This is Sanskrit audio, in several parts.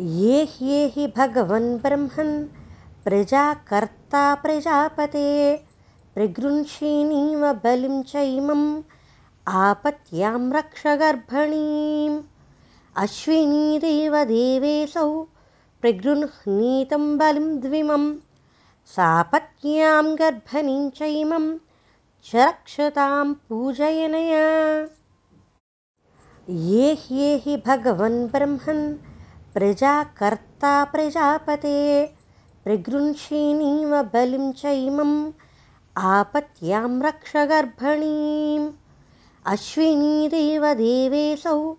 ये ह्येहि भगवन् ब्रह्मन् प्रजाकर्ता प्रजापते। प्रगृह्षीणीव बलिं चैमम् आपत्यां रक्ष गर्भणीम्। अश्विनीदेव देवेशौ प्रगृह्णीतं बलिं द्विमं सापत्न्यां गर्भणीं चैमं च रक्षतां पूजयनया। ये ह्येहि भगवन् ब्रह्मन् प्रजाकर्ता प्रजापते प्रगृह्षीणीव बलिं चैमम् आपत्यां रक्ष गर्भणीम्। अश्विनीदेव देवेशौ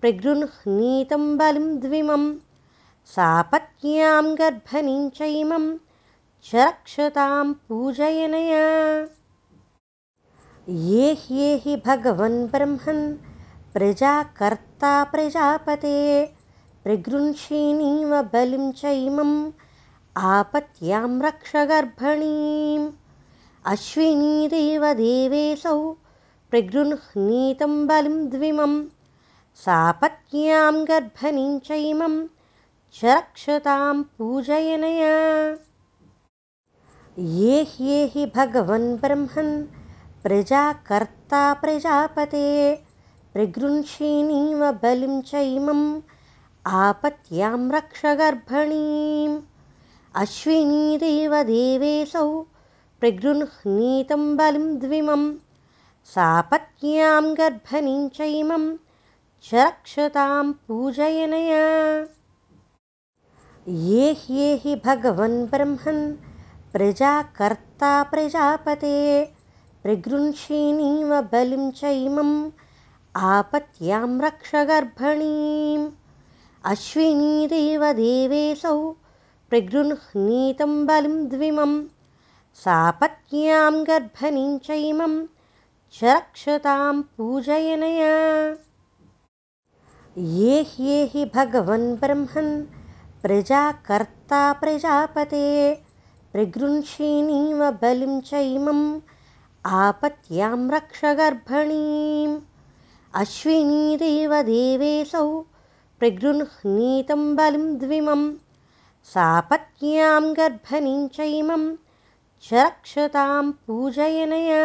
प्रगृह्णीतं बलिं द्विमं सापत्न्यां गर्भणीं चैमं च रक्षतां पूजयनया। ये ह्येहि भगवन् ब्रह्मन् प्रजाकर्ता प्रजापते प्रगृह्षीणीव बलिं चैमम् आपत्यां रक्ष गर्भणीम्। अश्विनीदेव देवेशौ प्रगृह्णीतं बलिं द्विमं सापत्न्यां गर्भणीं चैमं च रक्षतां पूजयनया। ये ह्येहि भगवन् ब्रह्मन् प्रजाकर्ता प्रजापते। प्रगृह्षीणीव बलिं चैमम् आपत्यां रक्ष गर्भणीम्। अश्विनीदेव देवेशौ प्रगृह्णीतं बलिं द्विमं। सापत्न्यां गर्भणीं चैमं च रक्षतां पूजयनया। ये ह्येहि भगवन् ब्रह्मन् प्रजाकर्ता प्रजापते। प्रगृह्षीणीव बलिं चैमम् आपत्यां रक्ष गर्भणीम् अश्विनीदेव देवेशौ प्रगृह्णीतं बलिं द्विमं सापत्न्यां गर्भणीं चैमं च रक्षतां पूजयनया। ये ह्येहि भगवन् ब्रह्मन् प्रजाकर्ता प्रजापते प्रगृह्षीणीव बलिं चैमम् आपत्यां रक्ष अश्विनीदेव देवेशौ प्रगृह्णीतं बलिं द्विमं सापत्न्यां गर्भणीं चैमं च रक्षतां पूजयनया।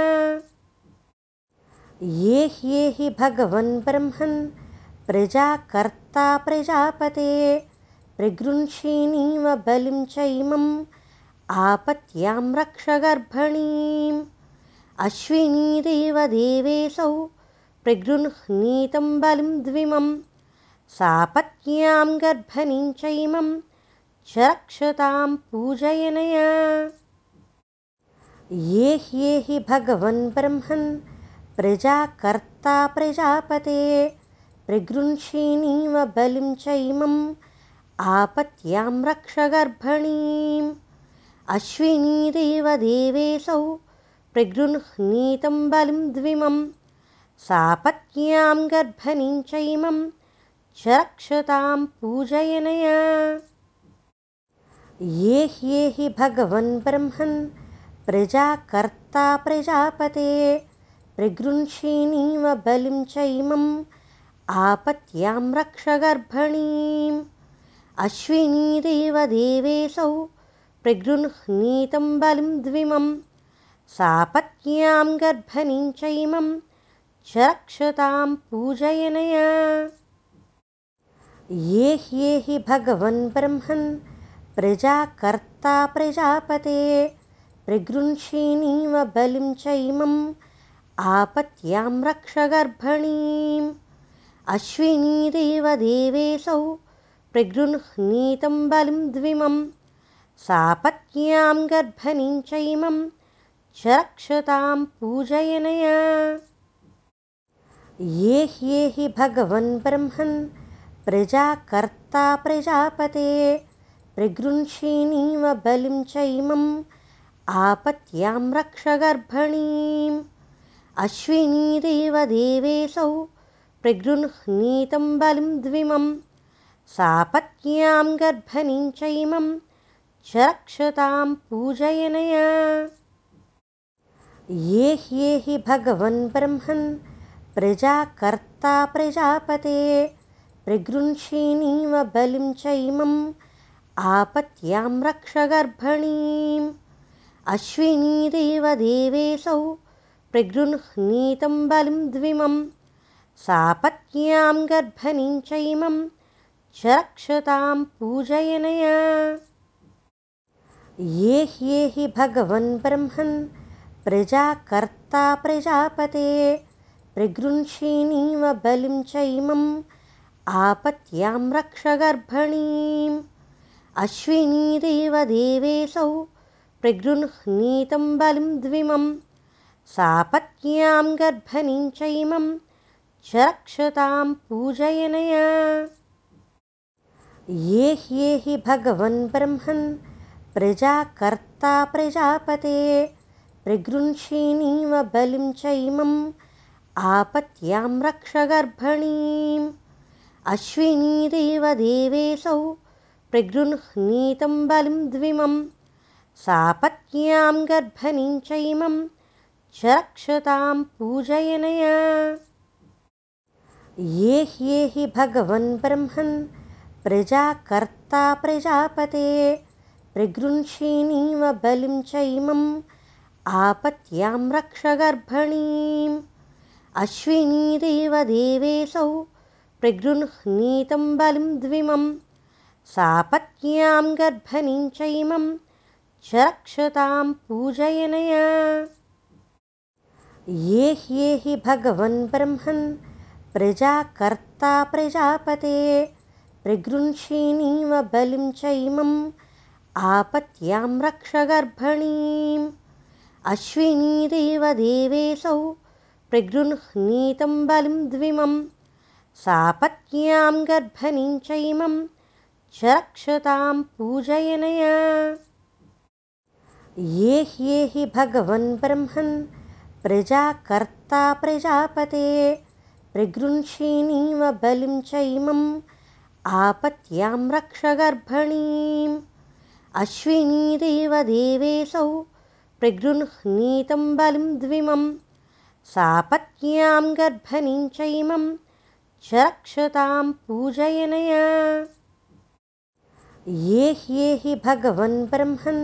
ये ह्येहि भगवन् ब्रह्मन् प्रजाकर्ता प्रजापते प्रगृह्षीणीव बलिं चैमम् आपत्यां रक्ष गर्भणीम्। अश्विनीदेव देवेशौ प्रगृह्णीतं बलिं द्विमम् सापत्न्यां गर्भणीं चैमं च रक्षतां पूजयनया। ये ह्येहि भगवन् ब्रह्मन् प्रजाकर्ता प्रजापते प्रगृह्षीणीव बलिं चैमम् आपत्यां रक्ष गर्भणीम्। अश्विनीदेव देवेशौ प्रगृह्णीतं बलिं द्विमं सापत्न्यां गर्भणीं चैमं च रक्षतां पूजयनया। ये ह्येहि भगवन् ब्रह्मन् प्रजाकर्ता प्रजापते प्रगृह्षीणीव बलिं चैमम् आपत्यां रक्ष गर्भणीम्। अश्विनीदेव देवेशौ प्रगृह्णीतं बलिं द्विमं सापत्न्यां गर्भणीं चैमं च रक्षतां पूजयनया ये ह्येहि भगवन् ब्रह्मन् प्रजाकर्ता प्रजापते। प्रगृह्षीणीव बलिं चैमम् आपत्यां रक्ष गर्भणीम्। अश्विनीदेव देवेशौ प्रगृह्णीतं बलिं द्विमं सापत्न्यां गर्भणीं चैमं च रक्षतां पूजयनया। ये ह्येहि भगवन् ब्रह्मन् प्रजाकर्ता प्रजापते प्रगृह्षीणीव बलिं चैमम् आपत्यां रक्ष गर्भणीम्। अश्विनीदेव देवेशौ प्रगृह्णीतं बलिं द्विमं सापत्न्यां गर्भणीं चैमं च रक्षतां पूजयनया। ये ह्येहि भगवन् ब्रह्मन् प्रजाकर्ता प्रजापते प्रगृह्षिणीव बलिं चैमम् आपत्यां रक्षगर्भणीम् अश्विनीदेव देवेशौ प्रगृह्णीतं बलिं द्विमं सापत्न्यां गर्भणीं चैमं च रक्षतां पूजयनया। ये ह्येहि भगवन् ब्रह्मन् प्रजाकर्ता प्रजापते। प्रगृह्षिणीव बलिं चैमम् आपत्यां रक्षगर्भणीम् अश्विनीदेव देवेशौ प्रगृह्णीतं बलिं द्विमं सापत्न्यां गर्भणीं चैमं च रक्षतां पूजयनया। ये ह्येहि भगवन् ब्रह्मन् प्रजाकर्ता प्रजापते प्रगृह्षिणीव बलिं चैमम्। आपत्यां रक्षगर्भणीम् अश्विनीदेव देवेशौ प्रगृह्णीतं बलिं द्विमं सापत्न्यां गर्भणीं चैमं च रक्षतां पूजयनया। ये ह्येहि भगवन् ब्रह्मन् प्रजाकर्ता प्रजापते प्रगृह्षिणीव बलिं चैमम् आपत्यां रक्षगर्भणीम्। अश्विनीदेव देवेशौ प्रगृह्णीतं बलिं द्विमं सापत्न्यां गर्भणीं चैमं च रक्षतां पूजयनया। ये ह्येहि भगवन् ब्रह्मन् प्रजाकर्ता प्रजापते प्रगृह्षिणीव बलिं चैमम् आपत्यां रक्षगर्भणीम् अश्विनीदेव देवेशौ प्रगृह्णीतं बलिं सापत्न्यां गर्भणीं चैमं च रक्षतां पूजयनया। ये ह्येहि भगवन् ब्रह्मन् प्रजाकर्ता प्रजापते प्रगृह्षिणीव बलिं चैमम् आपत्यां रक्षगर्भणीम् अश्विनीदेव देवेशौ प्रगृह्णीतं बलिं द्विमं सापत्न्यां गर्भणीं चैमं च रक्षतां पूजयनया। ये ह्येहि भगवन् ब्रह्मन्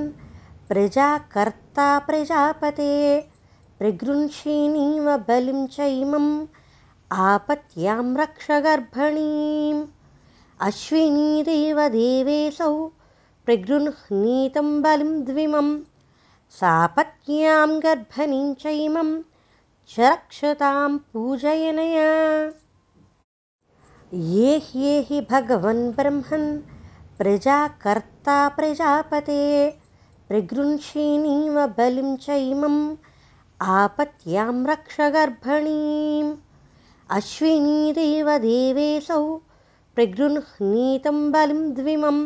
प्रजाकर्ता प्रजापते प्रगृह्षिणीव बलिं चैमम् आपत्यां रक्षगर्भणीम् अश्विनीदेव देवेशौ प्रगृह्णीतं बलिं द्विमं सापत्न्यां गर्भणीं चैमं च रक्षतां पूजयनया ये ह्येहि भगवन् ब्रह्मन् प्रजाकर्ता प्रजापते। प्रगृह्षिणीव बलिं चैमम् आपत्यां रक्षगर्भणीम् अश्विनीदेव देवेशौ प्रगृह्णीतं बलिं द्विमं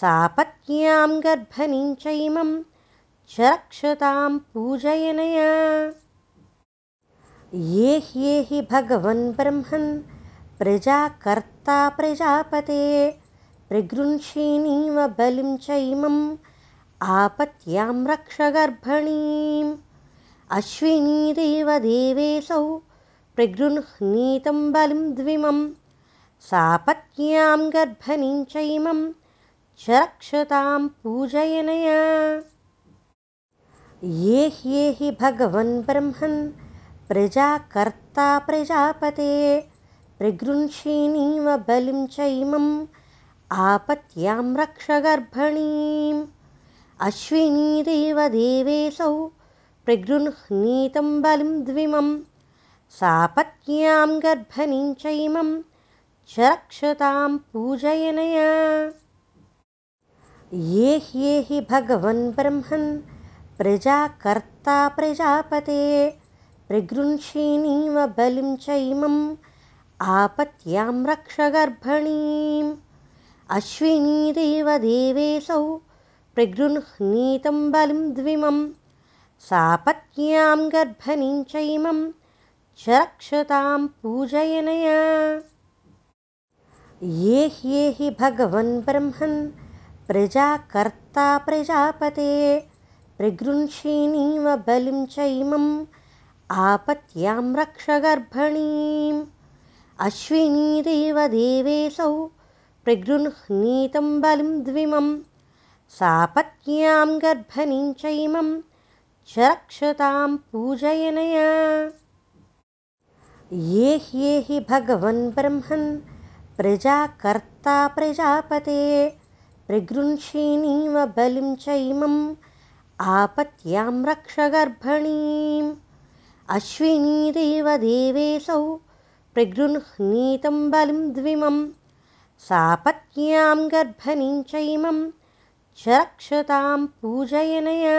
सापत्न्यां गर्भणीं चैमं च रक्षतां पूजयनया। ये ह्येहि भगवन् ब्रह्मन् प्रजाकर्ता प्रजापते प्रगृह्षिणीव बलिं चैमम् आपत्यां रक्षगर्भणीम् अश्विनीदेव देवेशौ प्रगृह्णीतं बलिं द्विमं सापत्न्यां गर्भणीं चैमं च रक्षतां पूजयनया। ये ह्येहि भगवन् ब्रह्मन् प्रजाकर्ता प्रजापते प्रगृह्षिणीव बलिं चैमम् आपत्यां रक्षगर्भणीम् अश्विनीदेव देवेशौ प्रगृह्णीतं बलिं द्विमं सापत्न्यां गर्भणीं चैमं च रक्षतां पूजयनया। ये ह्येहि भगवन् ब्रह्मन् प्रजाकर्ता प्रजापते प्रगृह्षिणीव बलिं चैमम् आपत्यां अश्विनीदेव सापत्न्यां गर्भणीं रक्षगर्भणीम् अश्विनीदेवदेवेऽसौ प्रगृह्णीतं बलिं द्विमं सापत्न्यां गर्भणीं चैमं च रक्षतां पूजयनया। ये ह्येहि भगवन् ब्रह्मन् प्रजाकर्ता प्रजापते। प्रगृह्षिणीव बलिं चैमम् आपत्यां रक्ष गर्भणीम् अश्विनीदेवदेवेऽसौ प्रगृह्णीतं बलिं द्विमं सापत्न्यां गर्भणीं चैमं च रक्षतां पूजयनया। ये ह्येहि भगवन् ब्रह्मन् प्रजाकर्ता प्रजापते प्रगृह्षिणीव बलिं चैमम् आपत्यां रक्ष गर्भणीम् अश्विनीदेवदेवेऽसौ प्रगृह्णीतं बलिं द्विमं सापत्न्यां गर्भणीं चैमं च रक्षतां पूजयनया।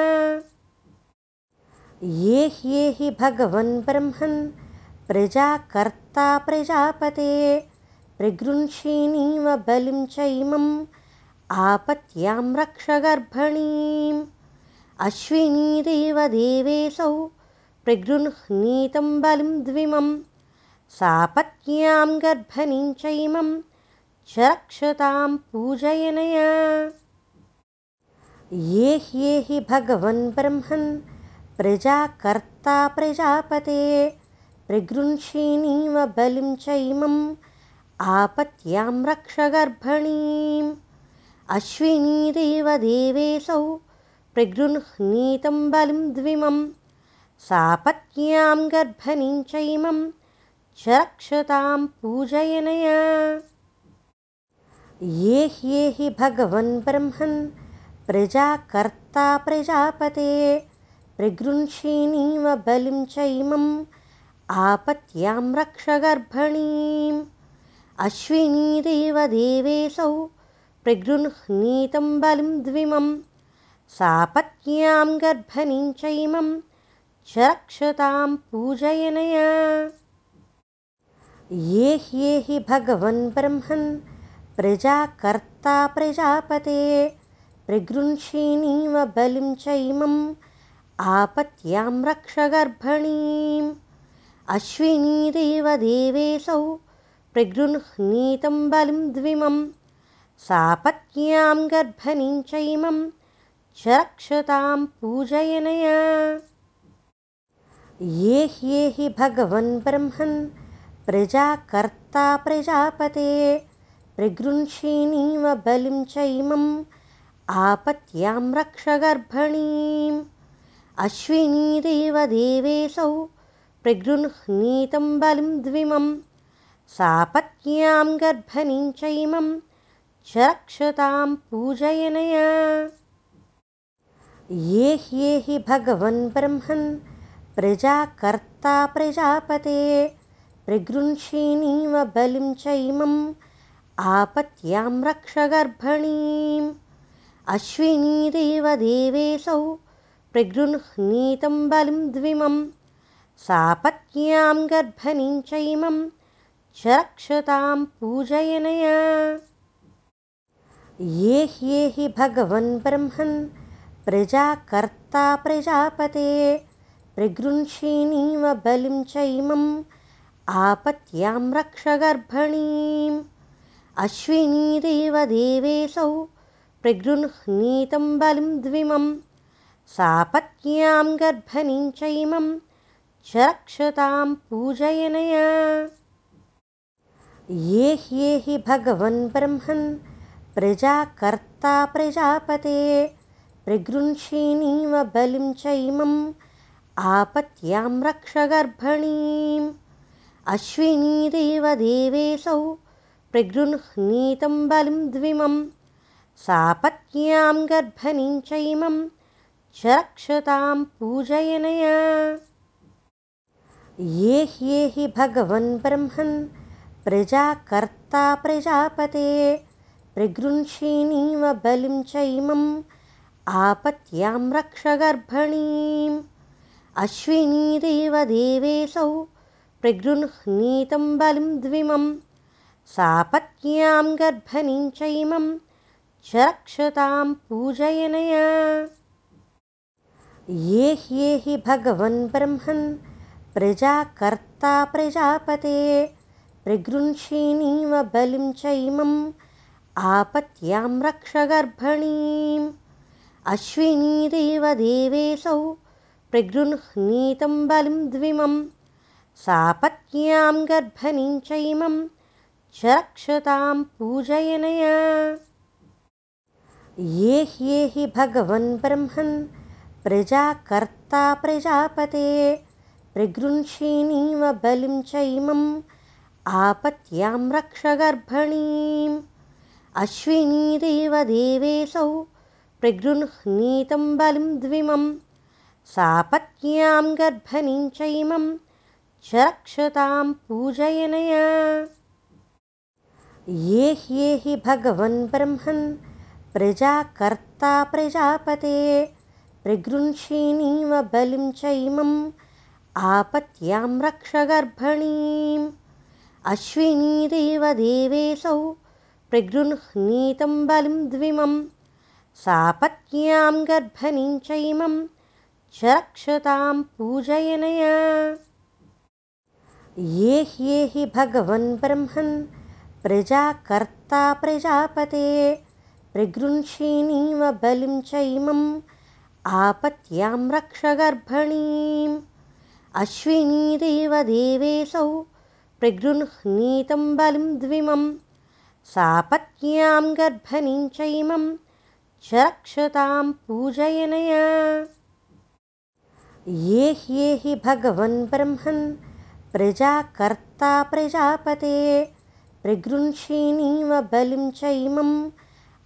ये ह्येहि भगवन् ब्रह्मन् प्रजाकर्ता प्रजापते प्रगृह्षिणीव बलिं चैमम् आपत्यां रक्ष गर्भणीम् अश्विनीदेवदेवेऽसौ प्रगृह्णीतं बलिं द्विमं सापत्न्यां गर्भणीं चैमं च रक्षतां पूजयनया। ये ह्येहि भगवन् ब्रह्मन् प्रजाकर्ता प्रजापते प्रगृह्षिणीव बलिं चैमम् आपत्यां रक्ष गर्भणीम्। अश्विनीदेवदेवेऽसौ प्रगृह्णीतं बलिं द्विमं सापत्न्यां गर्भणीं चैमं च पूजयनया। ये ह्येहि भगवन् ब्रह्मन् प्रजाकर्ता प्रजापते प्रगृह्षिणीव बलिं चैमम् आपत्यां रक्ष गर्भणीम्। अश्विनीदेवदेवेऽसौ प्रगृह्णीतं बलिं द्विमं सापत्न्यां गर्भणीं चैमं च रक्षतां पूजयनया ये ह्येहि भगवन् ब्रह्मन् प्रजाकर्ता प्रजापते। प्रगृह्षिणीव बलिं चैमम् आपत्यां रक्ष गर्भणीम्। अश्विनीदेवदेवेऽसौ प्रगृह्णीतं बलिं द्विमं सापत्न्यां गर्भणीं चैमं च रक्षतां पूजयनया। ये ह्येहि भगवन् ब्रह्मन् प्रजाकर्ता प्रजापते प्रगृह्षिणीव बलिं चैमम् आपत्यां रक्ष गर्भणीम्। अश्विनीदेवदेवेऽसौ प्रगृह्णीतं बलिं द्विमं सापत्न्यां गर्भणीं चैमं च रक्षतां पूजयनया। ये ह्येहि भगवन् ब्रह्मन् प्रजाकर्ता प्रजापते प्रगृह्षिणीव बलिं चैमम् आपत्यां रक्ष गर्भणीम्। अश्विनीदेवदेवेऽसौ प्रगृह्णीतं बलिं द्विमं सापत्न्यां गर्भणीं चैमं च रक्षतां पूजयनया। ये ह्येहि भगवन् ब्रह्मन् प्रजाकर्ता प्रजापते। प्रगृह्षिणीव बलिं चैमम् आपत्यां रक्ष गर्भणीम्। अश्विनीदेवदेवेऽसौ प्रगृह्णीतं बलिं द्विमं। सापत्न्यां गर्भणीं चैमं च रक्षतां पूजयनया। ये ह्येहि भगवन् ब्रह्मन् प्रजाकर्ता प्रजापते। प्रगृह्षिणीव बलिं चैमम् आपत्यां रक्ष गर्भणीम् अश्विनीदेवदेवेऽसौ प्रगृह्णीतं बलिं द्विमं सापत्न्यां गर्भणीं चैमं च रक्षतां पूजयनया। ये ह्येहि भगवन् ब्रह्मन् प्रजाकर्ता प्रजापते प्रगृह्षिणीव बलिं चैमम् आपत्यां रक्ष गर्भणीम् अश्विनीदेवदेवेऽसौ प्रगृह्णीतं बलिं द्विमं सापत्न्यां गर्भणीं च इमं च रक्षतां पूजयनया। ये ह्येहि भगवन् ब्रह्मन् प्रजाकर्ता प्रजापते प्रगृह्षिणीव बलिं च इमम् आपत्यां रक्ष गर्भणीम्। अश्विनीदेवदेवेऽसौ प्रगृह्णीतं बलिं द्विमं सापत्न्यां गर्भणीं च इमं च रक्षतां पूजयनया। ये ह्येहि भगवन् ब्रह्मन् प्रजाकर्ता प्रजापते प्रगृह्षिणीव बलिं च इमम् आपत्यां रक्ष गर्भणीम्। अश्विनीदेवदेवेऽसौ प्रगृह्णीतं बलिं द्विमं सापत्न्यां गर्भणीं च इमं च रक्षतां पूजयनया। ये ह्येहि भगवन् ब्रह्मन् प्रजाकर्ता प्रजापते प्रगृह्षिणीव बलिं च इमम् आपत्यां रक्ष गर्भणीम्। अश्विनीदेवदेवेऽसौ प्रगृह्णीतं बलिं द्विमं सापत्न्यां गर्भणीं च इमं च रक्षतां पूजयनया ये ह्येहि भगवन् ब्रह्मन् प्रजाकर्ता प्रजापते। प्रगृह्षिणीव बलिं च इमम् आपत्यां रक्ष गर्भणीम्। अश्विनीदेवदेवेऽसौ प्रगृह्णीतं बलिं द्विमं सापत्न्यां गर्भणीं च इमं च रक्षतां पूजयनया। ये ह्येहि भगवन् ब्रह्मन् प्रजाकर्ता प्रजापते प्रगृह्षिणीव बलिं च इमम्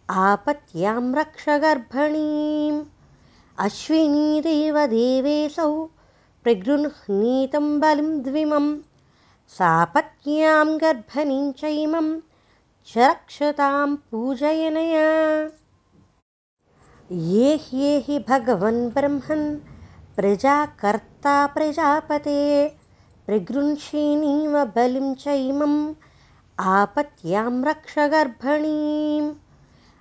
आपत्यां रक्ष गर्भणीम्। अश्विनीदेवदेवेऽसौ प्रगृह्णीतं बलिं द्विमं सापत्न्यां गर्भणीं च इमं च रक्षतां पूजयनया। ये ह्येहि भगवन् ब्रह्मन् प्रजाकर्ता प्रजापते प्रगृह्षिणीव बलिं च इमम् आपत्यां रक्ष गर्भणीम्।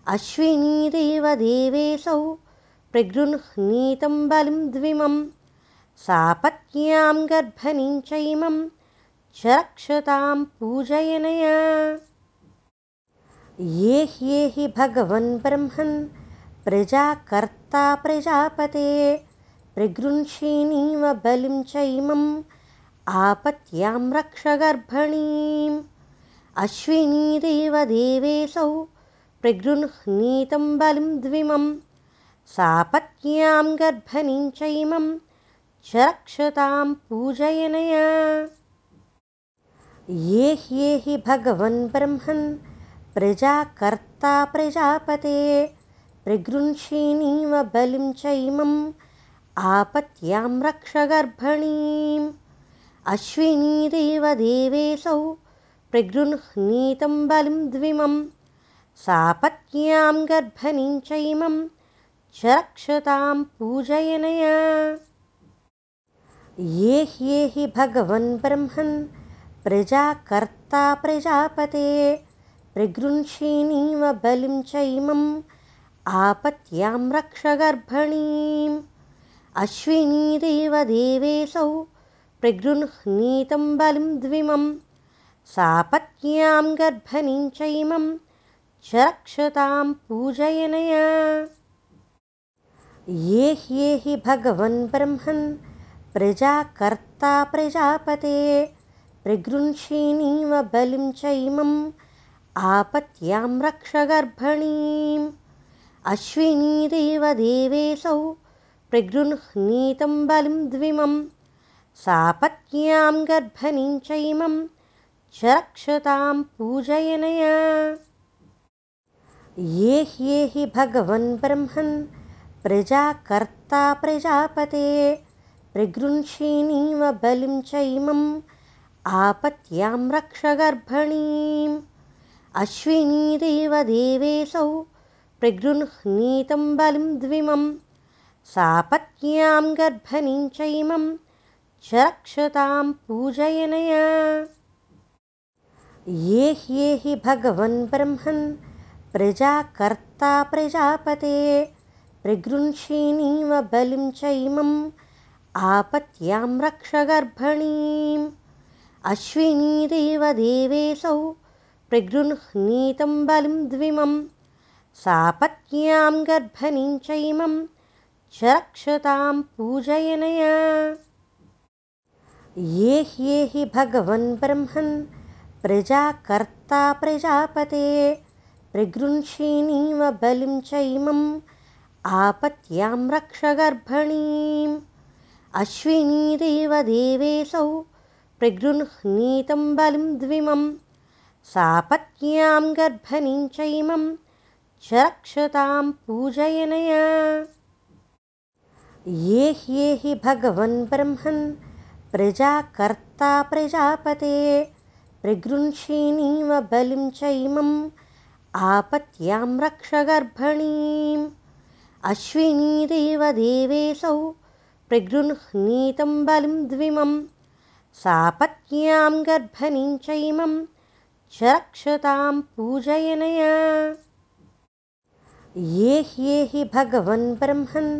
अश्विनीदेवदेवेऽसौ प्रगृह्णीतं बलिं द्विमं सापत्न्यां गर्भणीं च इमं च रक्षतां पूजयनया। ये ह्येहि भगवन् ब्रह्मन् प्रजाकर्ता प्रजापते। प्रगृह्षिणीव बलिं च इमम् आपत्यां रक्ष गर्भणीम्। अश्विनीदेवदेवेऽसौ प्रगृह्णीतं बलिं द्विमं सापत्न्यां गर्भणीं च इमं च रक्षतां पूजयनया। ये ह्येहि भगवन् ब्रह्मन् प्रजाकर्ता प्रजापते। प्रगृह्षिणीव बलिं च इमम् आपत्यां रक्ष गर्भणीम् अश्विनीदेवदेवेऽसौ प्रगृह्णीतं बलिं द्विमं सापत्न्यां गर्भणीं च इमं च रक्षतां पूजयनया। ये ह्येहि भगवन् ब्रह्मन् प्रजाकर्ता प्रजापते प्रगृह्षिणीव बलिं च इमम् आपत्यां रक्ष गर्भणीम् अश्विनीदेवदेवेऽसौ प्रगृह्णीतं बलिं द्विमं सापत्न्यां गर्भणीं च इमं च रक्षतां पूजयनया। ये ह्येहि भगवन् ब्रह्मन् प्रजाकर्ता प्रजापते प्रगृह्षिणीव बलिं च इमम् आपत्यां रक्ष गर्भणीम्। अश्विनीदेवदेवेऽसौ प्रगृह्णीतं बलिं द्विमं सापत्न्यां गर्भणीं च इमं च रक्षतां पूजयनया। ये ह्येहि भगवन् ब्रह्मन् प्रजाकर्ता प्रजापते प्रगृह्षिणीव बलिं च इमम् आपत्यां रक्ष गर्भणीम्। अश्विनीदेवदेवेऽसौ प्रगृह्णीतं बलिं द्विमं सापत्न्यां गर्भणीं च इमं च रक्षतां पूजयनया। ये ह्येहि भगवन् ब्रह्मन् प्रजाकर्ता प्रजापते प्रगृह्षिणीव बलिं चैमम् आपत्यां रक्ष गर्भणीम्। अश्विनीदेव देवेशौ प्रगृह्णीतं बलिं द्विमं सापत्न्यां गर्भणीं चैमं च रक्षतां पूजयनया ये ह्येहि भगवन् ब्रह्मन् प्रजाकर्ता प्रजापते प्रगृह्षिणीव बलिं चैमम् आपत्यां रक्ष अश्विनीदेव देवेशौ प्रगृह्णीतं बलिं द्विमं सापत्न्यां गर्भणीं चैमं च रक्षतां पूजयनया। ये ह्येहि भगवन् ब्रह्मन् प्रजाकर्ता प्रजापते प्रगृह्षिणीव बलिं चैमम् आपत्यां रक्ष गर्भणीम् अश्विनीदेव देवेशौ प्रगृह्णीतं बलिं द्विमं सापत्न्यां गर्भणीं चैमं च रक्षतां पूजयनया। ये ह्येहि भगवन् ब्रह्मन्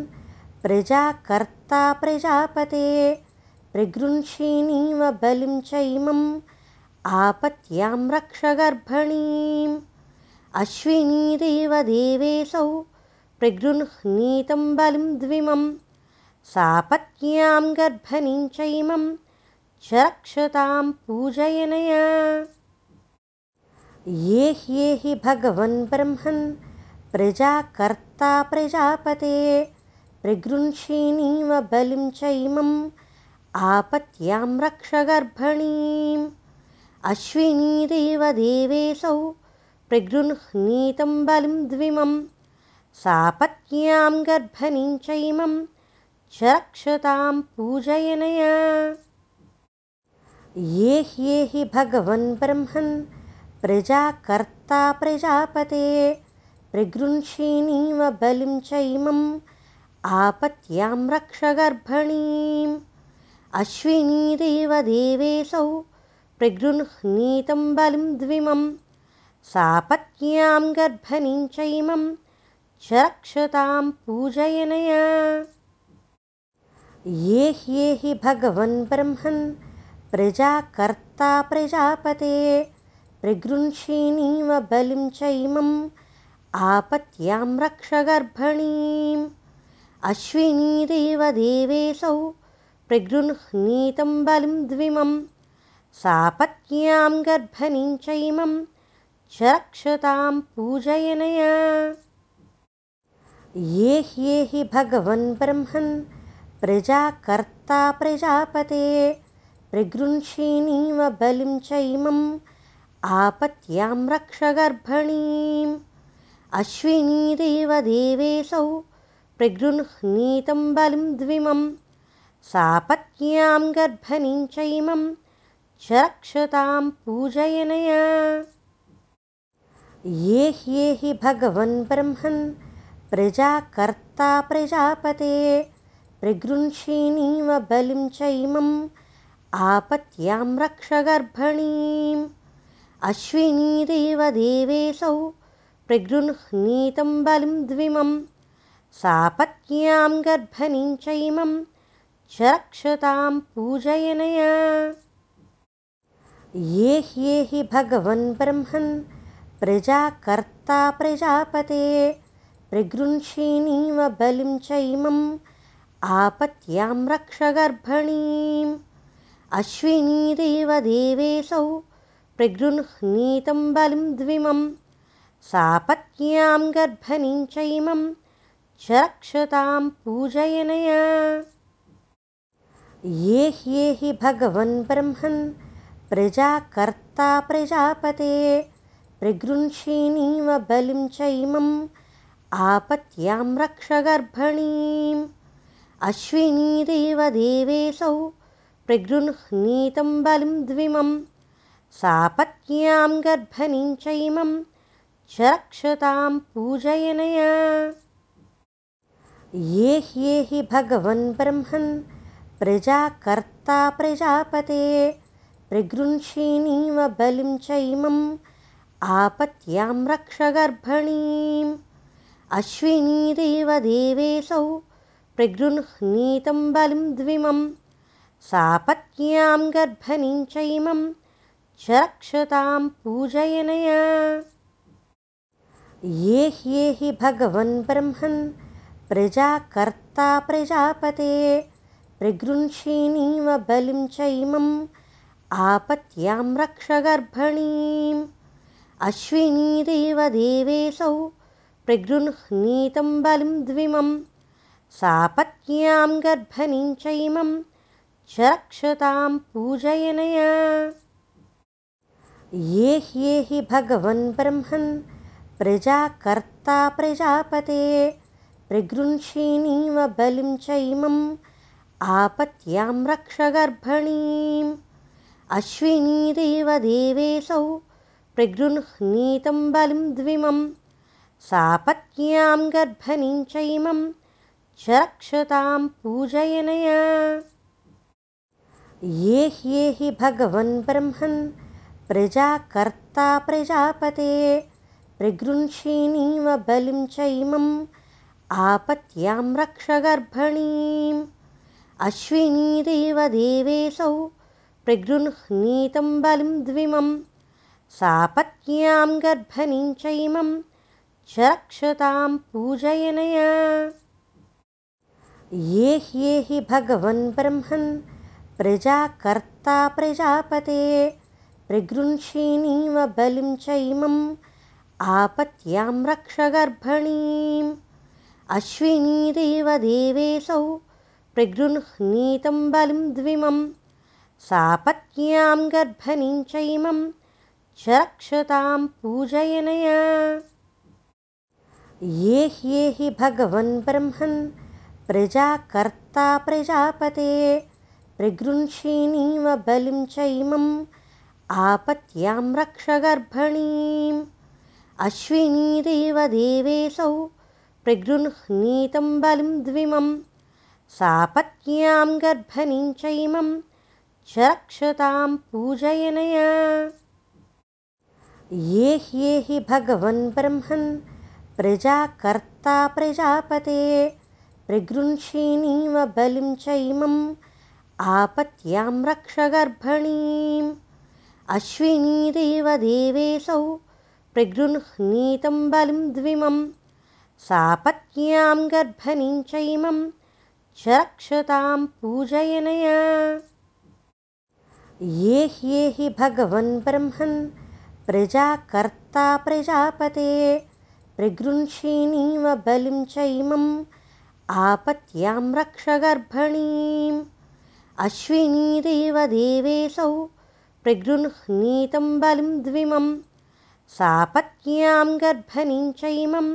प्रजाकर्ता प्रजापते प्रगृह्षिणीव बलिं चैमम् आपत्यां रक्ष गर्भणीम्। अश्विनीदेव देवेशौ प्रगृह्णीतं बलिं द्विमं सापत्न्यां गर्भणीं चैमं च रक्षतां पूजयनया। ये ह्येहि भगवन् ब्रह्मन् प्रजाकर्ता प्रजापते। प्रगृह्षिणीव बलिं चैमम् आपत्यां रक्ष गर्भणीम्। अश्विनीदेव देवेशौ प्रगृह्णीतं बलिं द्विमं। सापत्न्यां गर्भणीं चैमं च रक्षतां पूजयनया। ये ह्येहि भगवन् ब्रह्मन् प्रजाकर्ता प्रजापते। प्रगृह्षिणीव बलिं चैमम् आपत्यां रक्ष गर्भणीम् अश्विनीदेव देवेशौ प्रगृह्णीतं बलिं द्विमं सापत्न्यां गर्भणीं चैमं च रक्षतां पूजयनया। ये ह्येहि भगवन् ब्रह्मन् प्रजाकर्ता प्रजापते प्रगृह्षिणीव बलिं चैमम् आपत्यां रक्ष गर्भणीम् अश्विनीदेव देवेशौ प्रगृह्णीतं बलिं द्विमं सापत्न्यां गर्भणीं चैमं च रक्षतां पूजयनया। ये ह्येहि भगवन् ब्रह्मन् प्रजाकर्ता प्रजापते प्रगृह्षिणीव बलिं चैमम् आपत्यां रक्ष गर्भणीम्। अश्विनीदेव देवेशौ प्रगृह्णीतं बलिं द्विमं सापत्न्यां गर्भणीं चैमं च रक्षतां पूजयनया। ये ह्येहि भगवन् ब्रह्मन् प्रजाकर्ता प्रजापते प्रगृह्षिणीव बलिं चैमम् आपत्यां रक्ष गर्भणीम्। अश्विनीदेव देवेशौ प्रगृह्णीतं बलिं द्विमं सापत्न्यां गर्भणीं चैमं च पूजयनया। ये ह्येहि भगवन् ब्रह्मन् प्रजाकर्ता प्रजापते प्रगृह्षिणीव बलिं चैमम् आपत्यां रक्ष गर्भणीम्। अश्विनीदेव देवेशौ प्रगृह्णीतं बलिं द्विमं सापत्न्यां गर्भणीं चैमं च रक्षतां पूजयनया ये ह्येहि भगवन् ब्रह्मन् प्रजाकर्ता प्रजापते। प्रगृह्षिणीव बलिं चैमम् आपत्यां रक्ष गर्भणीम्। अश्विनीदेव प्रगृह्णीतं बलिं द्विमं सापत्न्यां गर्भणीं चैमं च रक्षतां पूजयनया। ये ह्येहि भगवन् ब्रह्मन् प्रजाकर्ता प्रजापते प्रगृह्षिणीव बलिं चैमम् आपत्यां रक्ष गर्भणीम्। अश्विनीदेव देवेऽसौ प्रगृह्णीतं बलिं द्विमं सापत्न्यां गर्भणीं चैमं च रक्षतां पूजयनया। ये ह्येहि भगवन् ब्रह्मन् प्रजाकर्ता प्रजापते प्रगृंषिणीव बलिं चैमम् आपत्यां रक्ष गर्भणीम्। अश्विनीदेव देवेऽसौ प्रगृह्णीतं बलिं द्विमं सापत्न्यां गर्भणीं चैमं च रक्षतां पूजयनया। ये ह्येहि भगवन् ब्रह्मन् प्रजाकर्ता प्रजापते। प्रगृंषिणीव बलिं चैमम् आपत्यां रक्ष गर्भणीम्। अश्विनीदेव देवेऽसौ प्रगृह्णीतं बलिं द्विमं। सापत्न्यां गर्भणीं चैमं च रक्षतां पूजयनया। ये ह्येहि भगवन् ब्रह्मन् प्रजाकर्ता प्रजापते प्रगृंषिणीव बलिं चैमम् आपत्यां रक्ष गर्भणीम् अश्विनीदेव देवेऽसौ प्रगृह्णीतं बलिं द्विमं सापत्न्यां गर्भणीं चैमं च रक्षतां पूजयनया। ये ह्येहि भगवन् ब्रह्मन् प्रजाकर्ता प्रजापते प्रगृंषिणीव बलिं चैमम् आपत्यां रक्ष गर्भणीम् अश्विनीदेव देवेऽसौ प्रगृह्णीतं बलिं द्विमं सापत्न्यां गर्भणीं चैमं च रक्षतां पूजयनया। ये ह्येहि भगवन् ब्रह्मन् प्रजाकर्ता प्रजापते प्रगृंषिणीव बलिं चैमम् आपत्यां रक्ष गर्भणीम्। अश्विनीदेव देवेऽसौ प्रगृह्णीतं बलिं द्विमं सापत्न्यां गर्भणीं चैमं च रक्षतां पूजयनया। ये ह्येहि भगवन् ब्रह्मन् प्रजाकर्ता प्रजापते प्रगृंषिणीव बलिं चैमम् आपत्यां रक्ष गर्भणीम्। अश्विनीदेव देवेऽसौ प्रगृह्णीतं बलिं द्विमं सापत्न्यां गर्भणीं चैमं च रक्षतां पूजयनया। ये ह्येहि भगवन् ब्रह्मन् प्रजाकर्ता प्रजापते प्रगृंषिणीव बलिं चैमम् आपत्यां रक्ष गर्भणीम्। अश्विनीदेव देवेऽसौ प्रगृह्णीतं बलिं द्विमं सापत्न्यां गर्भणीं चैमं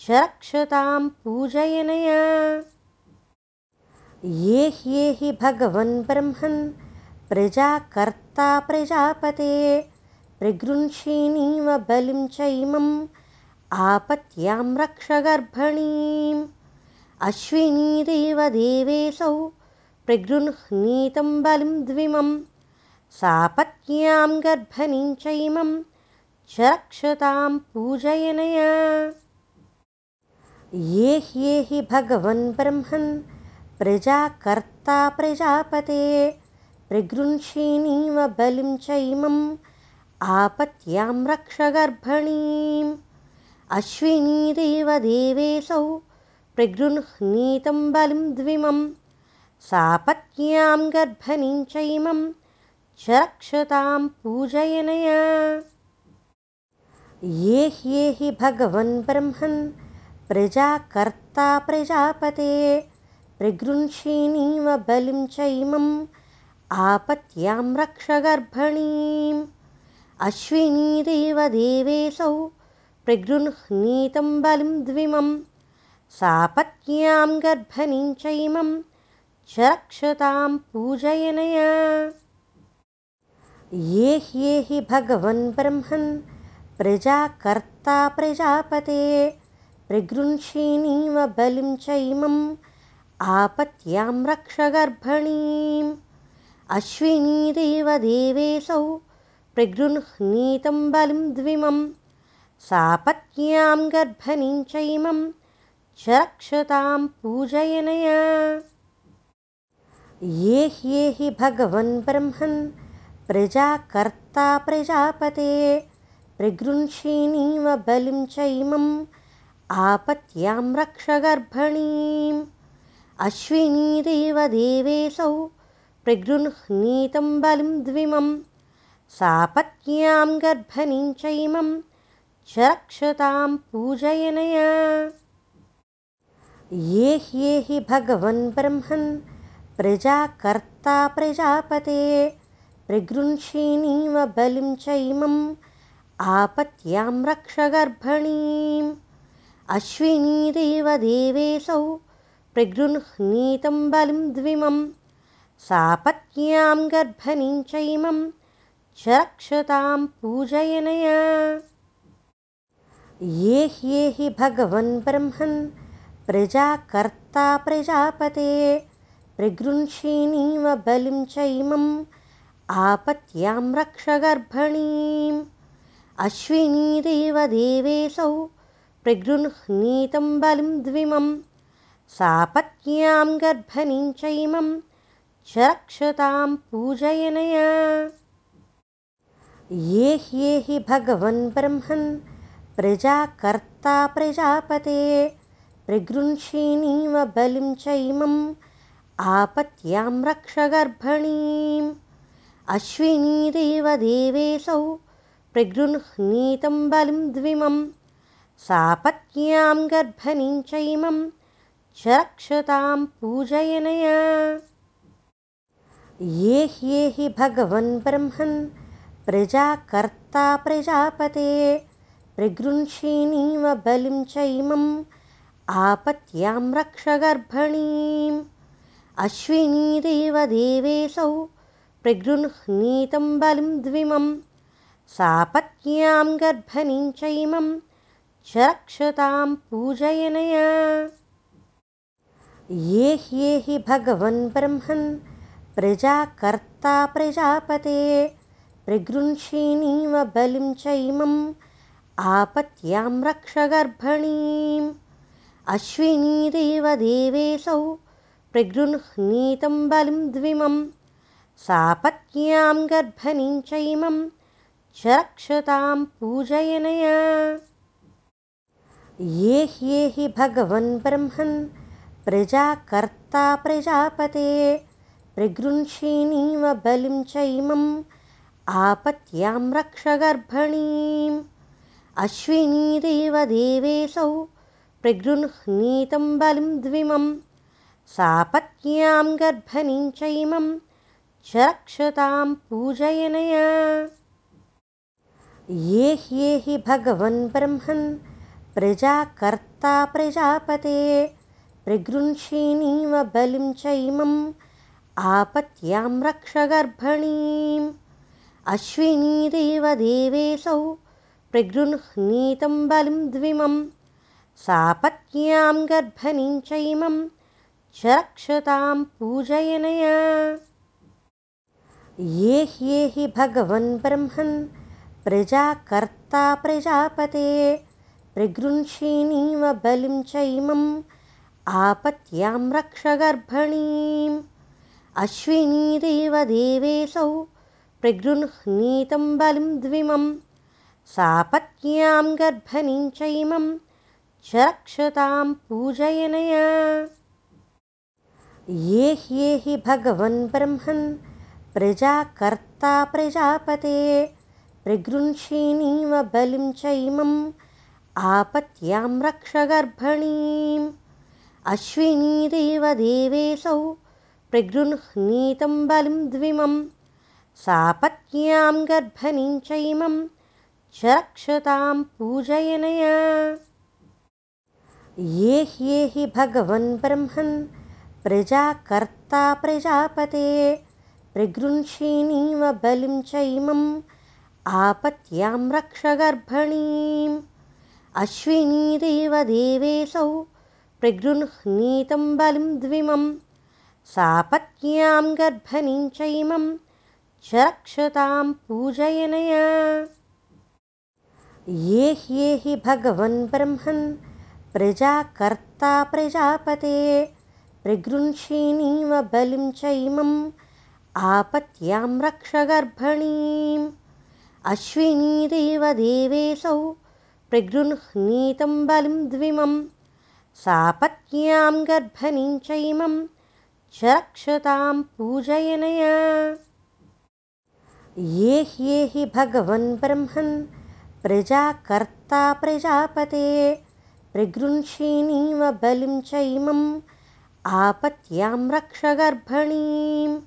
च रक्षतां पूजयनया ये ह्येहि भगवन् ब्रह्मन् प्रजाकर्ता प्रजापते। प्रगृंषिणीव बलिं चैमम् आपत्यां रक्ष गर्भणीम्। अश्विनीदेव देवेऽसौ प्रगृह्णीतं बलिं द्विमं सापत्न्यां गर्भणीं चैमं च रक्षतां पूजयनया। ये ह्येहि भगवन् ब्रह्मन् प्रजाकर्ता प्रजापते प्रगृंषिणीव बलिं चैमम् आपत्यां रक्ष गर्भणीम्। अश्विनीदेव देवेऽसौ प्रगृह्णीतं बलिं द्विमं सापत्न्यां गर्भणीं चैमं च रक्षतां पूजयनया। ये ह्येहि भगवन् ब्रह्मन् प्रजाकर्ता प्रजापते प्रगृंषिणीव बलिं चैमम् आपत्यां रक्ष गर्भणीम्। अश्विनीदेव देवेऽसौ प्रगृह्णीतं बलिं द्विमं सापत्न्यां गर्भणीं चैमं च रक्षतां पूजयनया। ये ह्येहि भगवन् ब्रह्मन् प्रजाकर्ता प्रजापते। प्रगृंषिणीव बलिं चैमम् आपत्यां रक्ष गर्भणीम्। अश्विनीदेवदेवेऽसौ प्रगृह्णीतं बलिं द्विमं सापत्न्यां गर्भणीं चैमं च रक्षतां पूजयनया। ये ह्येहि भगवन् ब्रह्मन् प्रजाकर्ता प्रजापते प्रगृह्षिणीव बलिं चैमम् आपत्यां रक्ष गर्भणीम् अश्विनीदेवदेवेऽसौ प्रगृह्णीतं बलिं द्विमं सापत्न्यां गर्भणीं चैमं च रक्षतां पूजयनया। ये ह्येहि भगवन् ब्रह्मन् प्रजाकर्ता प्रजापते प्रगृह्षिणीव बलिं चैमम् आपत्यां रक्ष गर्भणीम् अश्विनीदेवदेवेऽसौ प्रगृह्णीतं बलिं द्विमं सापत्न्यां गर्भणीं चैमं च रक्षतां पूजयनया। ये ह्येहि भगवन् ब्रह्मन् प्रजाकर्ता प्रजापते प्रगृह्षिणीव बलिं चैमम् आपत्यां रक्ष गर्भणीम्। अश्विनीदेवदेवेऽसौ प्रगृह्णीतं बलिं द्विमं सापत्न्यां गर्भणीं चैमं च रक्षतां पूजयनया। ये ह्येहि भगवन् ब्रह्मन् प्रजाकर्ता प्रजापते प्रगृह्षिणीव बलिं चैमम् आपत्यां रक्ष गर्भणीम्। अश्विनीदेवदेवेऽसौ प्रगृह्णीतं बलिं द्विमं सापत्न्यां गर्भणीं चैमं च रक्षतां पूजयनया। ये ह्येहि भगवन् ब्रह्मन् प्रजाकर्ता प्रजापते प्रगृह्षिणीव बलिं चैमम् आपत्यां रक्ष गर्भणीम् अश्विनीदेवदेवेऽसौ प्रगृह्णीतं बलिं द्विमं सापत्न्यां गर्भणीं चैमं च रक्षतां पूजयनया ये ह्येहि भगवन् ब्रह्मन् प्रजाकर्ता प्रजापते। प्रगृह्षिणीव बलिं चैमम् आपत्यां रक्ष गर्भणीम्। अश्विनीदेवदेवेऽसौ प्रगृह्णीतं बलिं द्विमं। सापत्न्यां गर्भणीं चैमं च रक्षतां पूजयनया। ये ह्येहि भगवन् ब्रह्मन् प्रजाकर्ता प्रजापते प्रगृह्षिणीव बलिं चैमम् आपत्यां रक्ष गर्भणीम् अश्विनीदेवदेवेऽसौ प्रगृह्णीतं बलिं द्विमं सापत्न्यां गर्भणीं चैमं च रक्षतां पूजयनया। ये ह्येहि भगवन् ब्रह्मन् प्रजाकर्ता प्रजापते प्रगृह्षिणीव बलिं चैमम् आपत्यां रक्ष गर्भणीम्। अश्विनीदेवदेवेऽसौ प्रगृह्णीतं बलिं द्विमं सापत्न्यां गर्भणीं चैमं च रक्षतां पूजयनया। ये ह्येहि भगवन् ब्रह्मन् प्रजाकर्ता प्रजापते। प्रगृह्षिणीव बलिं चैमम् आपत्यां रक्ष गर्भणीम्। अश्विनीदेवदेवेऽसौ प्रगृह्णीतं बलिं द्विमं। सापत्न्यां गर्भणीं चैमं च रक्षतां पूजयनया। ये ह्येहि भगवन् ब्रह्मन् प्रजाकर्ता प्रजापते। प्रगृह्षिणीव बलिं चैमम् आपत्यां रक्ष गर्भणीम् अश्विनीदेवदेवेऽसौ प्रगृह्णीतं बलिं द्विमं सापत्न्यां गर्भणीं चैमं च रक्षतां पूजयनया। ये ह्येहि भगवन् ब्रह्मन् प्रजाकर्ता प्रजापते प्रगृह्षिणीव बलिं चैमम् आपत्यां रक्ष गर्भणीम् अश्विनीदेवदेवेऽसौ प्रगृह्णीतं बलिं द्विमं सापत्न्यां गर्भणीं च इमं च रक्षतां पूजयनया। ये ह्येहि भगवन् ब्रह्मन् प्रजाकर्ता प्रजापते प्रगृह्षिणीव बलिं च इमम् आपत्यां रक्ष गर्भणीम् अश्विनी देवेशौ प्रगृह्णीतं बलिं द्विमम् सापत्न्यां गर्भणीं च इमं च रक्षतां पूजयनया। ये ह्येहि भगवन् ब्रह्मन् प्रजाकर्ता प्रजापते प्रगृह्षिणीव बलिं च इमम् आपत्यां रक्ष गर्भणीम्।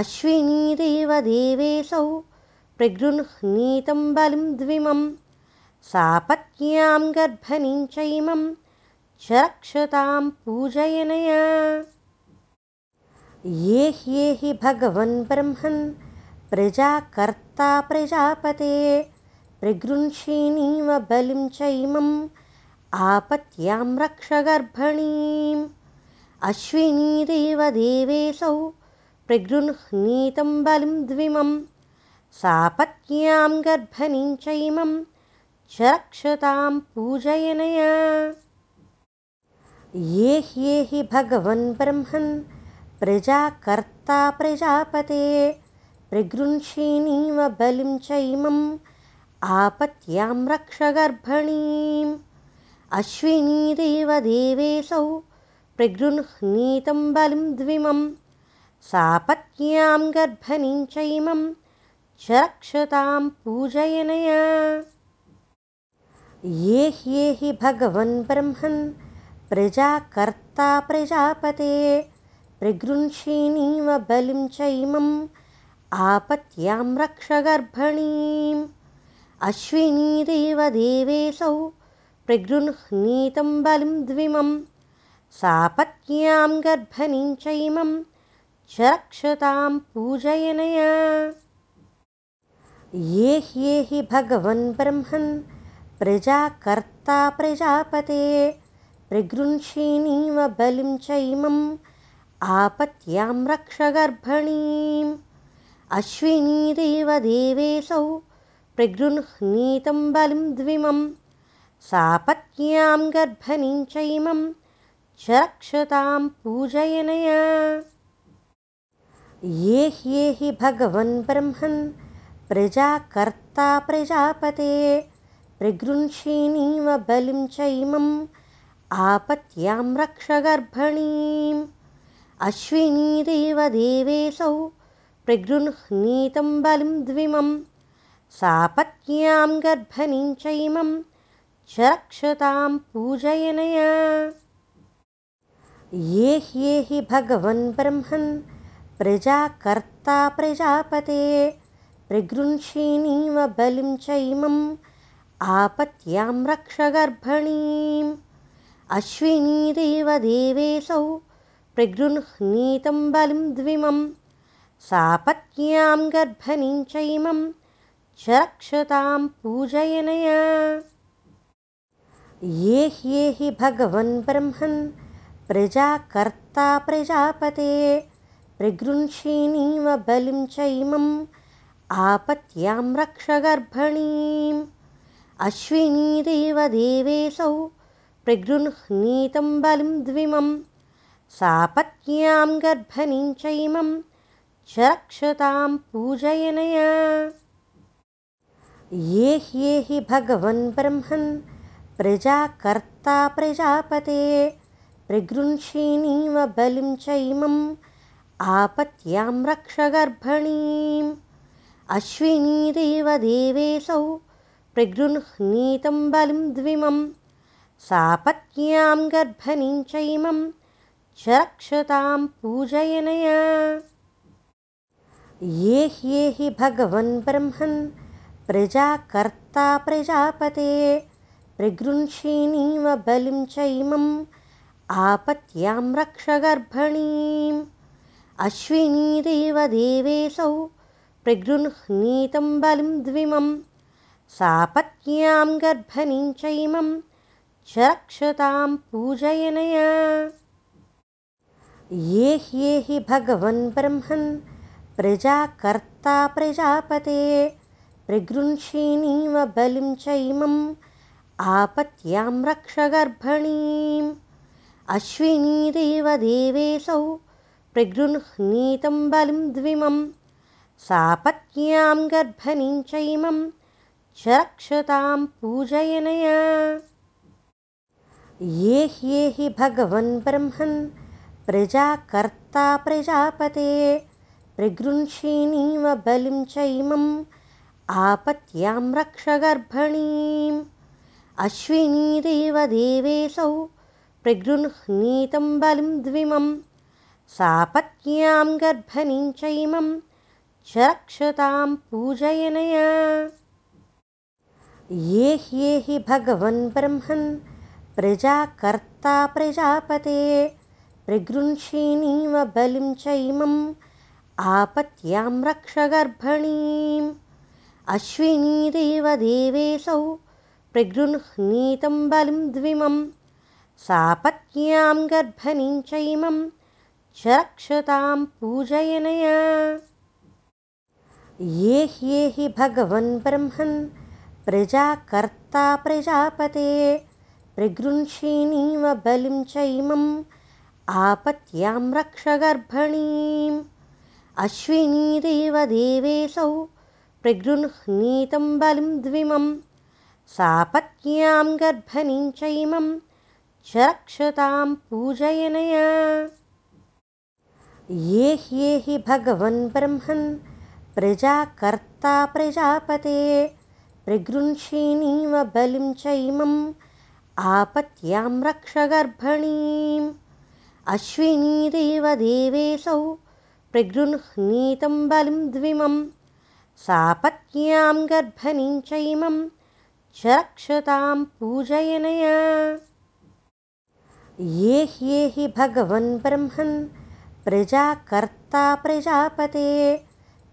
अश्विनी देवेशौ प्रगृह्णीतं बलिं द्विमम् सापत्न्यां गर्भणीं च इमं च पूजयनया। ये ह्येहि भगवन् ब्रह्मन् प्रजाकर्ता प्रजापते। प्रगृह्षिणीव बलिं च इमम् आपत्यां रक्ष गर्भणीम्। अश्विनी देवेशौ प्रगृह्णीतं बलिं द्विमम्। सापत्न्यां गर्भणीं च इमं च रक्षतां पूजयनया ये ह्येहि भगवन् ब्रह्मन् प्रजाकर्ता प्रजापते। प्रगृह्षिणीव बलिं च इमम् आपत्यां रक्ष गर्भणीम्। अश्विनी देवेशौ प्रगृह्णीतं बलिं द्विमम्। सापत्न्यां गर्भणीं च इमं च रक्षतां पूजयनया। ये ह्येहि भगवन् ब्रह्मन् प्रजाकर्ता प्रजापते प्रगृह्षिणीव बलिं च इमम् आपत्यां रक्ष गर्भणीम्। अश्विनी देवेशौ प्रगृह्णीतं बलिं द्विमम् सापत्न्यां गर्भणीं च इमं च रक्षतां पूजयनया। ये ह्येहि भगवन् ब्रह्मन् प्रजाकर्ता प्रजापते प्रगृह्षिणीव बलिं च इमम् आपत्यां रक्ष गर्भणीम्। अश्विनी प्रगृह्णीतं बलिं द्विमम्। सापत्न्यां गर्भणीं च इमं च रक्षतां पूजयनया। ये ह्येहि भगवन् ब्रह्मन् प्रजाकर्ता प्रजापते। प्रगृह्षिणीव बलिं च इमम् आपत्यां रक्ष गर्भणीम्। अश्विनी देवेशौ प्रगृह्णीतं बलिं द्विमम्। सापत्न्यां गर्भणीं च इमं च रक्षतां पूजयनया। ये ह्येहि भगवन् ब्रह्मन् प्रजाकर्ता प्रजापते। प्रगृह्षिणीव बलिं च इमम् आपत्यां रक्ष गर्भणीम् अश्विनी देवेशौ प्रगृह्णीतं बलिं द्विमम् सापत्न्यां गर्भणीं च इमं च रक्षतां पूजयनया। ये ह्येहि भगवन् ब्रह्मन् प्रजाकर्ता प्रजापते प्रगृह्षिणीव बलिं च इमम् आपत्यां रक्ष गर्भणीम् अश्विनी देवेशौ प्रगृह्णीतं बलिं द्विमम् सापत्न्यां गर्भणीं च इमं च रक्षतां पूजयनया। ये ह्येहि भगवन् ब्रह्मन् प्रजाकर्ता प्रजापते प्रगृह्षिणीव बलिं च इमम् आपत्यां रक्ष गर्भणीम्। अश्विनी देवेशौ प्रगृह्णीतं बलिं द्विमम् सापत्न्यां गर्भणीं च इमं च रक्षतां पूजयनया। ये ह्येहि भगवन् ब्रह्मन् प्रजाकर्ता प्रजापते प्रगृह्षिणीव बलिं च इमम् आपत्यां रक्ष गर्भणीम्। अश्विनी देवेशौ प्रगृह्णीतं बलिं द्विमम् सापत्न्यां गर्भणीं च इमं च रक्षतां पूजयनया। ये ह्येहि भगवन् ब्रह्मन् प्रजाकर्ता प्रजापते प्रगृह्षिणीव बलिं चैमम् आपत्यां रक्ष गर्भणीम्। अश्विनीदेव देवेशौ प्रगृह्णीतं बलिं द्विमं सापत्न्यां गर्भणीं चैमं च रक्षतां पूजयनया ये ह्येहि भगवन् ब्रह्मन् प्रजाकर्ता प्रजापते। प्रगृह्षिणीव बलिं चैमम् आपत्यां रक्ष गर्भणीम्। अश्विनीदेव देवेशौ प्रगृह्णीतं बलिं द्विमं सापत्न्यां गर्भणीं चैमं च रक्षतां पूजयनया। ये ह्येहि भगवन् ब्रह्मन् प्रजाकर्ता प्रजापते प्रगृह्षिणीव बलिं चैमम् आपत्यां रक्ष गर्भणीम्। अश्विनीदेव देवेशौ प्रगृह्णीतं बलिं द्विमं सापत्न्यां गर्भणीं चैमं च रक्षतां पूजयनया। ये ह्येहि भगवन् ब्रह्मन् प्रजाकर्ता प्रजापते प्रगृह्षिणीव बलिं चैमम् आपत्यां रक्ष गर्भणीम्। अश्विनीदेव देवेशौ प्रगृह्णीतं बलिं द्विमं सापत्न्यां गर्भणीं चैमं च रक्षतां पूजयनया। ये ह्येहि भगवन् ब्रह्मन् प्रजाकर्ता प्रजापते। प्रगृह्षिणीव बलिं चैमम् आपत्यां रक्ष गर्भणीम्। अश्विनीदेव देवेशौ प्रगृह्णीतं बलिं द्विमं सापत्न्यां गर्भणीं चैमं च रक्षतां पूजयनया। ये ह्येहि भगवन् ब्रह्मन् प्रजाकर्ता प्रजापते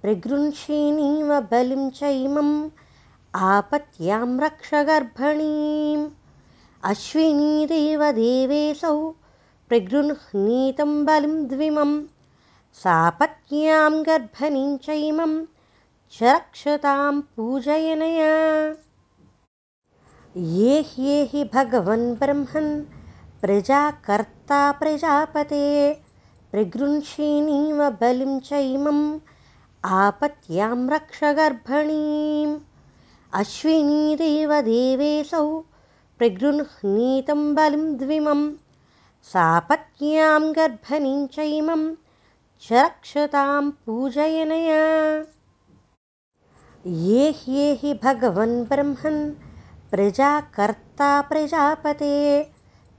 प्रगृह्षिणीव बलिं चैमम्। आपत्यां रक्ष गर्भणीम् अश्विनीदेव देवेशौ प्रगृह्णीतं बलिं द्विमं सापत्न्यां गर्भणीं चैमं च रक्षतां पूजयनया। ये ह्येहि भगवन् ब्रह्मन् प्रजाकर्ता प्रजापते प्रगृह्षिणीव बलिं चैमम् आपत्यां रक्ष गर्भणीम् अश्विनीदेव देवेशौ प्रगृह्णीतं बलिं द्विमं सापत्न्यां गर्भणीं चैमं च रक्षतां पूजयनया। ये ह्येहि भगवन् ब्रह्मन् प्रजाकर्ता प्रजापते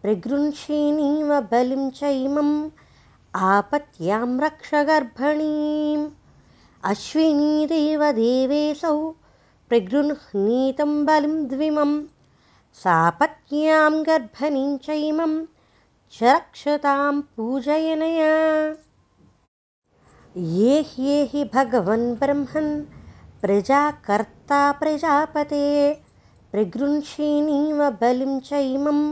प्रगृह्षिणीव बलिं चैमम् आपत्यां रक्ष गर्भणीम्। अश्विनीदेव देवेशौ प्रगृह्णीतं बलिं सापत्न्यां गर्भणीं चैमं च रक्षतां पूजयनया। ये ह्येहि भगवन् ब्रह्मन् प्रजाकर्ता प्रजापते प्रगृह्षिणीव बलिं चैमम्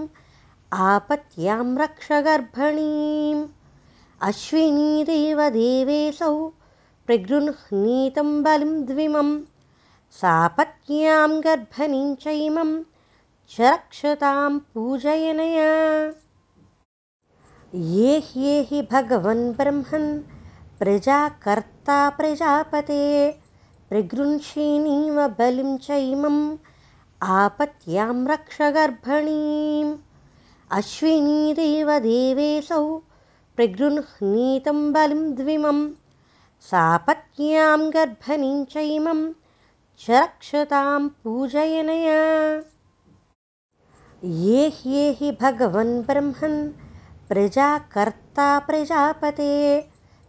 आपत्यां रक्ष गर्भणीम् अश्विनीदेव देवेशौ प्रगृह्णीतं बलिं द्विमं सापत्न्यां गर्भणीं चैमं च रक्षतां पूजयनया। ये ह्येहि भगवन् ब्रह्मन् प्रजाकर्ता प्रजापते प्रगृह्षिणीव बलिं चैमम् आपत्यां रक्ष गर्भणीम्। अश्विनीदेव देवेशौ प्रगृह्णीतं बलिं द्विमं सापत्न्यां गर्भणीं चैमं च रक्षतां पूजयनया ये ह्येहि भगवन् ब्रह्मन् प्रजाकर्ता प्रजापते।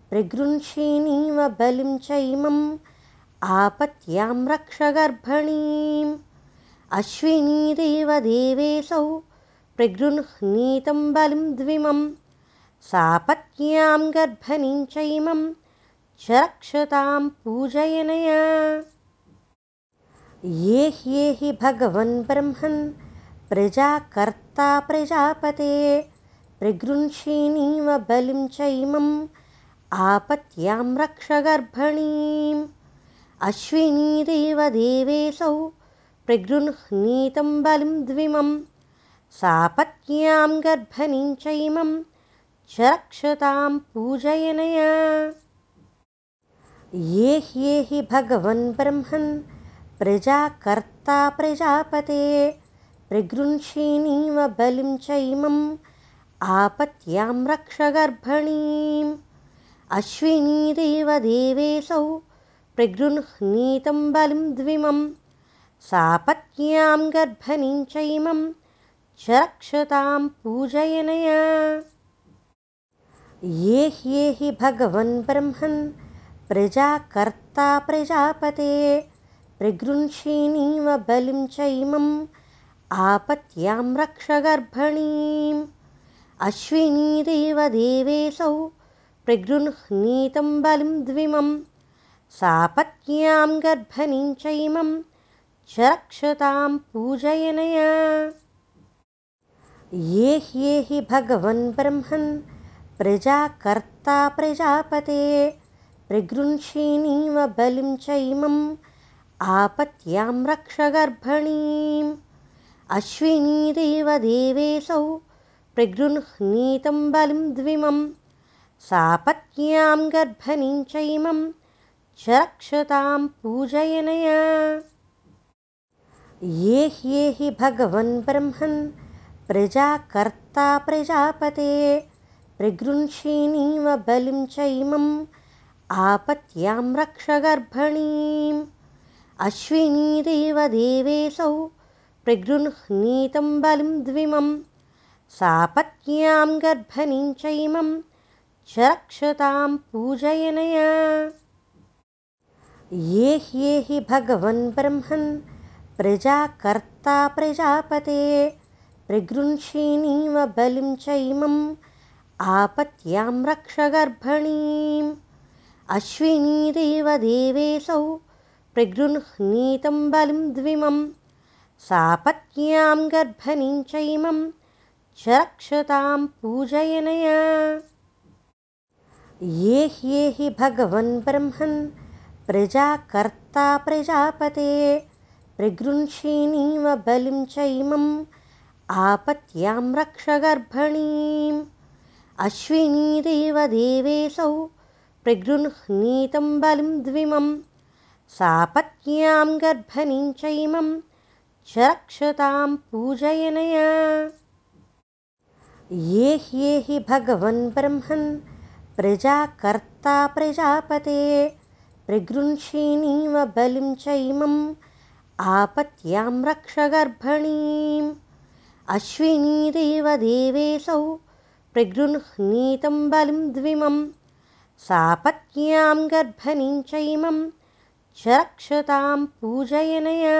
प्रगृह्षिणीव बलिं चैमम् आपत्यां रक्ष गर्भणीम्। अश्विनीदेव देवेशौ प्रगृह्णीतं बलिं द्विमं। सापत्न्यां गर्भणीं चैमं च रक्षतां पूजयनया। ये ह्येहि भगवन् ब्रह्मन् प्रजाकर्ता प्रजापते। प्रगृह्षीणीव बलिं चैमम् आपत्यां रक्ष गर्भणीम्। अश्विनीदेव देवेऽसौ प्रगृह्णीतं बलिं द्विमं। सापत्न्यां गर्भणीं चैमं च रक्षतां पूजयनया। ये ह्येहि भगवन् ब्रह्मन् प्रजाकर्ता प्रजापते प्रगृह्षिणीव बलिं चैमम् आपत्यां रक्ष गर्भणीम्। अश्विनीदेव देवेऽसौ प्रगृह्णीतं बलिं द्विमं सापत्न्यां गर्भणीं चैमं च रक्षतां पूजयनया। ये ह्येहि भगवन् ब्रह्मन् प्रजाकर्ता प्रजापते। प्रगृह्षिणीव बलिं चैमम् आपत्यां रक्ष गर्भणीम्। अश्विनीदेव देवेऽसौ प्रगृह्णीतं बलिं द्विमं। सापत्न्यां गर्भणीं चैमं च रक्षतां पूजयनया। ये ह्येहि भगवन् ब्रह्मन् प्रजाकर्ता प्रजापते। प्रगृह्षिणीव बलिं चैमम् आपत्यां रक्ष गर्भणीम् अश्विनीदेव देवेऽसौ प्रगृह्णीतं बलिं द्विमं सापत्न्यां गर्भणीं चैमं च रक्षतां पूजयनया। ये ह्येहि भगवन् ब्रह्मन् प्रजाकर्ता प्रजापते प्रगृह्षिणीव बलिं चैमम् आपत्यां रक्ष गर्भणीम् अश्विनीदेव देवेऽसौ प्रगृह्णीतं बलिं द्विमं सापत्न्यां गर्भणीं चैमं च रक्षतां पूजयनया। ये ह्येहि भगवन् ब्रह्मन् प्रजाकर्ता प्रजापते प्रगृह्षिणीव बलिं चैमम् आपत्यां रक्ष गर्भणीम्। अश्विनीदेव देवेऽसौ प्रगृह्णीतं बलिं द्विमं सापत्न्यां गर्भणीं चैमं च रक्षतां पूजयनया। ये ह्येहि भगवन् ब्रह्मन् प्रजाकर्ता प्रजापते प्रगृह्षिणीव बलिं चैमम् आपत्यां रक्ष गर्भणीम्। अश्विनीदेव देवेऽसौ प्रगृह्णीतं बलिं द्विमं सापत्न्यां गर्भणीं चैमं च रक्षतां पूजयनया। ये ह्येहि भगवन् ब्रह्मन् प्रजाकर्ता प्रजापते प्रगृह्षिणीव बलिं चैमम् आपत्यां रक्ष गर्भणीम्। अश्विनीदेव देवेऽसौ प्रगृह्णीतं बलिं द्विमं सापत्न्यां गर्भणीं चैमं च रक्षतां पूजयनया